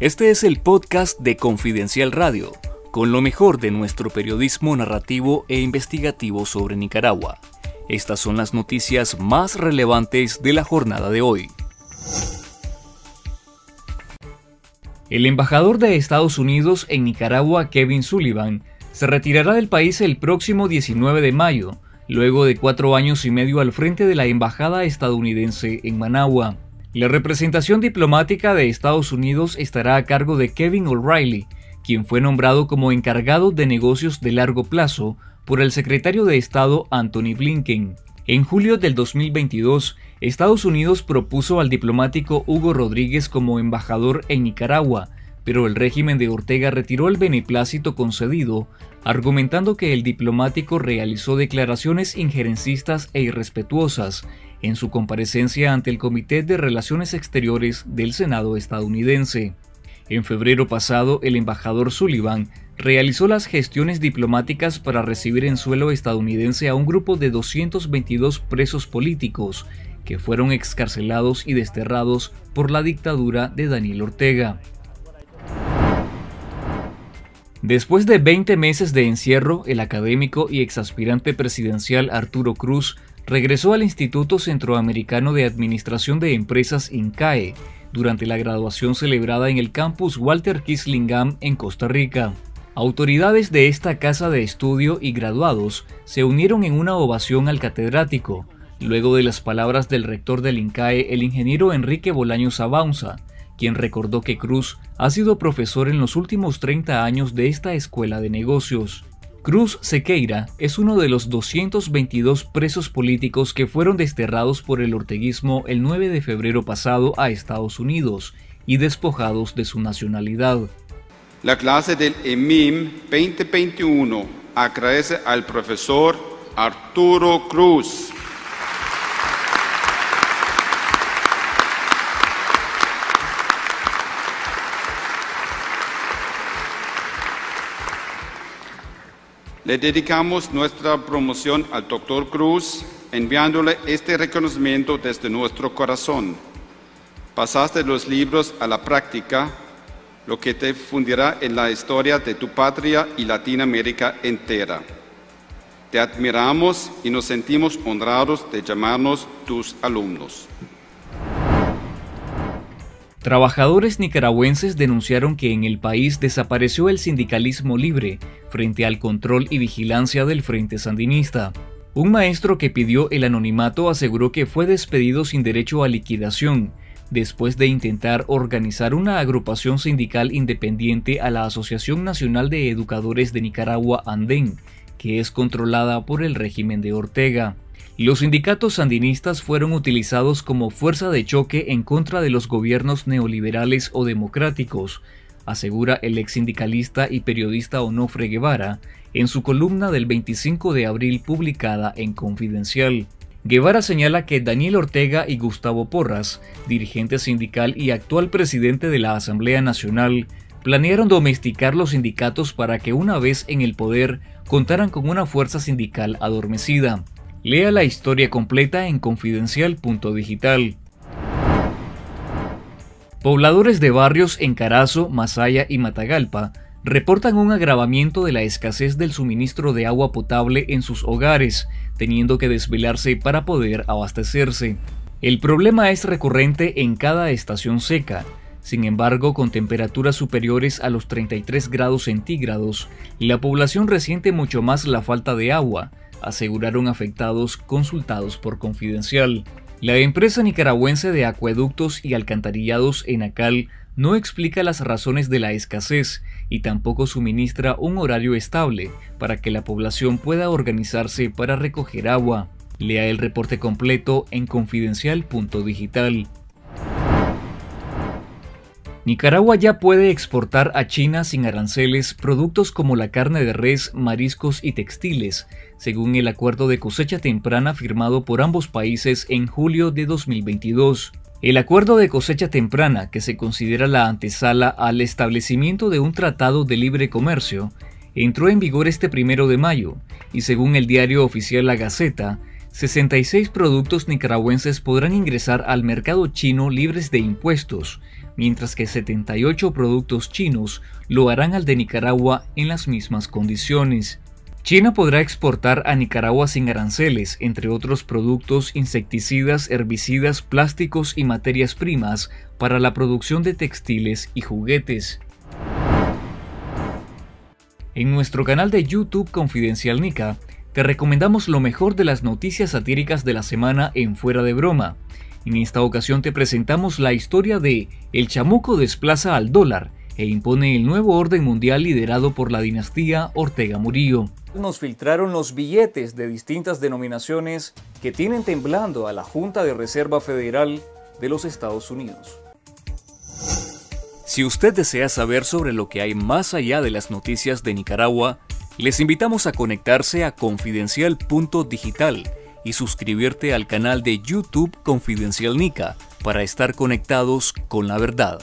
Este es el podcast de Confidencial Radio, con lo mejor de nuestro periodismo narrativo e investigativo sobre Nicaragua. Estas son las noticias más relevantes de la jornada de hoy. El embajador de Estados Unidos en Nicaragua, Kevin Sullivan, se retirará del país el próximo 19 de mayo, luego de cuatro años y medio al frente de la embajada estadounidense en Managua. La representación diplomática de Estados Unidos estará a cargo de Kevin O'Reilly, quien fue nombrado como encargado de negocios de largo plazo por el secretario de Estado Anthony Blinken. En julio del 2022, Estados Unidos propuso al diplomático Hugo Rodríguez como embajador en Nicaragua, pero el régimen de Ortega retiró el beneplácito concedido, argumentando que el diplomático realizó declaraciones injerencistas e irrespetuosas en su comparecencia ante el Comité de Relaciones Exteriores del Senado estadounidense. En febrero pasado, el embajador Sullivan realizó las gestiones diplomáticas para recibir en suelo estadounidense a un grupo de 222 presos políticos que fueron excarcelados y desterrados por la dictadura de Daniel Ortega. Después de 20 meses de encierro, el académico y exaspirante presidencial Arturo Cruz regresó al Instituto Centroamericano de Administración de Empresas INCAE durante la graduación celebrada en el campus Walter Kislingam en Costa Rica. Autoridades de esta casa de estudio y graduados se unieron en una ovación al catedrático, luego de las palabras del rector del INCAE, el ingeniero Enrique Bolaños Abaunza, quien recordó que Cruz ha sido profesor en los últimos 30 años de esta escuela de negocios. Cruz Sequeira es uno de los 222 presos políticos que fueron desterrados por el orteguismo el 9 de febrero pasado a Estados Unidos y despojados de su nacionalidad. La clase del EMIM 2021 agradece al profesor Arturo Cruz Le dedicamos nuestra promoción al Dr. Cruz, enviándole este reconocimiento desde nuestro corazón. Pasaste los libros a la práctica, lo que te fundirá en la historia de tu patria y Latinoamérica entera. Te admiramos y nos sentimos honrados de llamarnos tus alumnos. Trabajadores nicaragüenses denunciaron que en el país desapareció el sindicalismo libre frente al control y vigilancia del Frente Sandinista. Un maestro que pidió el anonimato aseguró que fue despedido sin derecho a liquidación, después de intentar organizar una agrupación sindical independiente a la Asociación Nacional de Educadores de Nicaragua Andén, que es controlada por el régimen de Ortega. Los sindicatos sandinistas fueron utilizados como fuerza de choque en contra de los gobiernos neoliberales o democráticos, asegura el ex sindicalista y periodista Onofre Guevara en su columna del 25 de abril publicada en Confidencial. Guevara señala que Daniel Ortega y Gustavo Porras, dirigente sindical y actual presidente de la Asamblea Nacional, planearon domesticar los sindicatos para que una vez en el poder contaran con una fuerza sindical adormecida. Lea la historia completa en confidencial.digital. Pobladores de barrios en Carazo, Masaya y Matagalpa reportan un agravamiento de la escasez del suministro de agua potable en sus hogares, teniendo que desvelarse para poder abastecerse. El problema es recurrente en cada estación seca. Sin embargo, con temperaturas superiores a los 33 grados centígrados, la población resiente mucho más la falta de agua, aseguraron afectados consultados por Confidencial. La empresa nicaragüense de acueductos y alcantarillados Enacal no explica las razones de la escasez y tampoco suministra un horario estable para que la población pueda organizarse para recoger agua. Lea el reporte completo en confidencial.digital. Nicaragua ya puede exportar a China sin aranceles productos como la carne de res, mariscos y textiles, según el acuerdo de cosecha temprana firmado por ambos países en julio de 2022. El acuerdo de cosecha temprana, que se considera la antesala al establecimiento de un tratado de libre comercio, entró en vigor este primero de mayo, y según el diario oficial La Gaceta, 66 productos nicaragüenses podrán ingresar al mercado chino libres de impuestos, mientras que 78 productos chinos lo harán al de Nicaragua en las mismas condiciones. China podrá exportar a Nicaragua sin aranceles, entre otros productos insecticidas, herbicidas, plásticos y materias primas para la producción de textiles y juguetes. En nuestro canal de YouTube Confidencial Nica, te recomendamos lo mejor de las noticias satíricas de la semana en Fuera de Broma. En esta ocasión te presentamos la historia de El chamuco desplaza al dólar e impone el nuevo orden mundial liderado por la dinastía Ortega Murillo nos filtraron los billetes de distintas denominaciones que tienen temblando a la Junta de Reserva Federal de los Estados Unidos. Si usted desea saber sobre lo que hay más allá de las noticias de Nicaragua, les invitamos a conectarse a confidencial.digital y suscribirte al canal de YouTube Confidencial Nica para estar conectados con la verdad.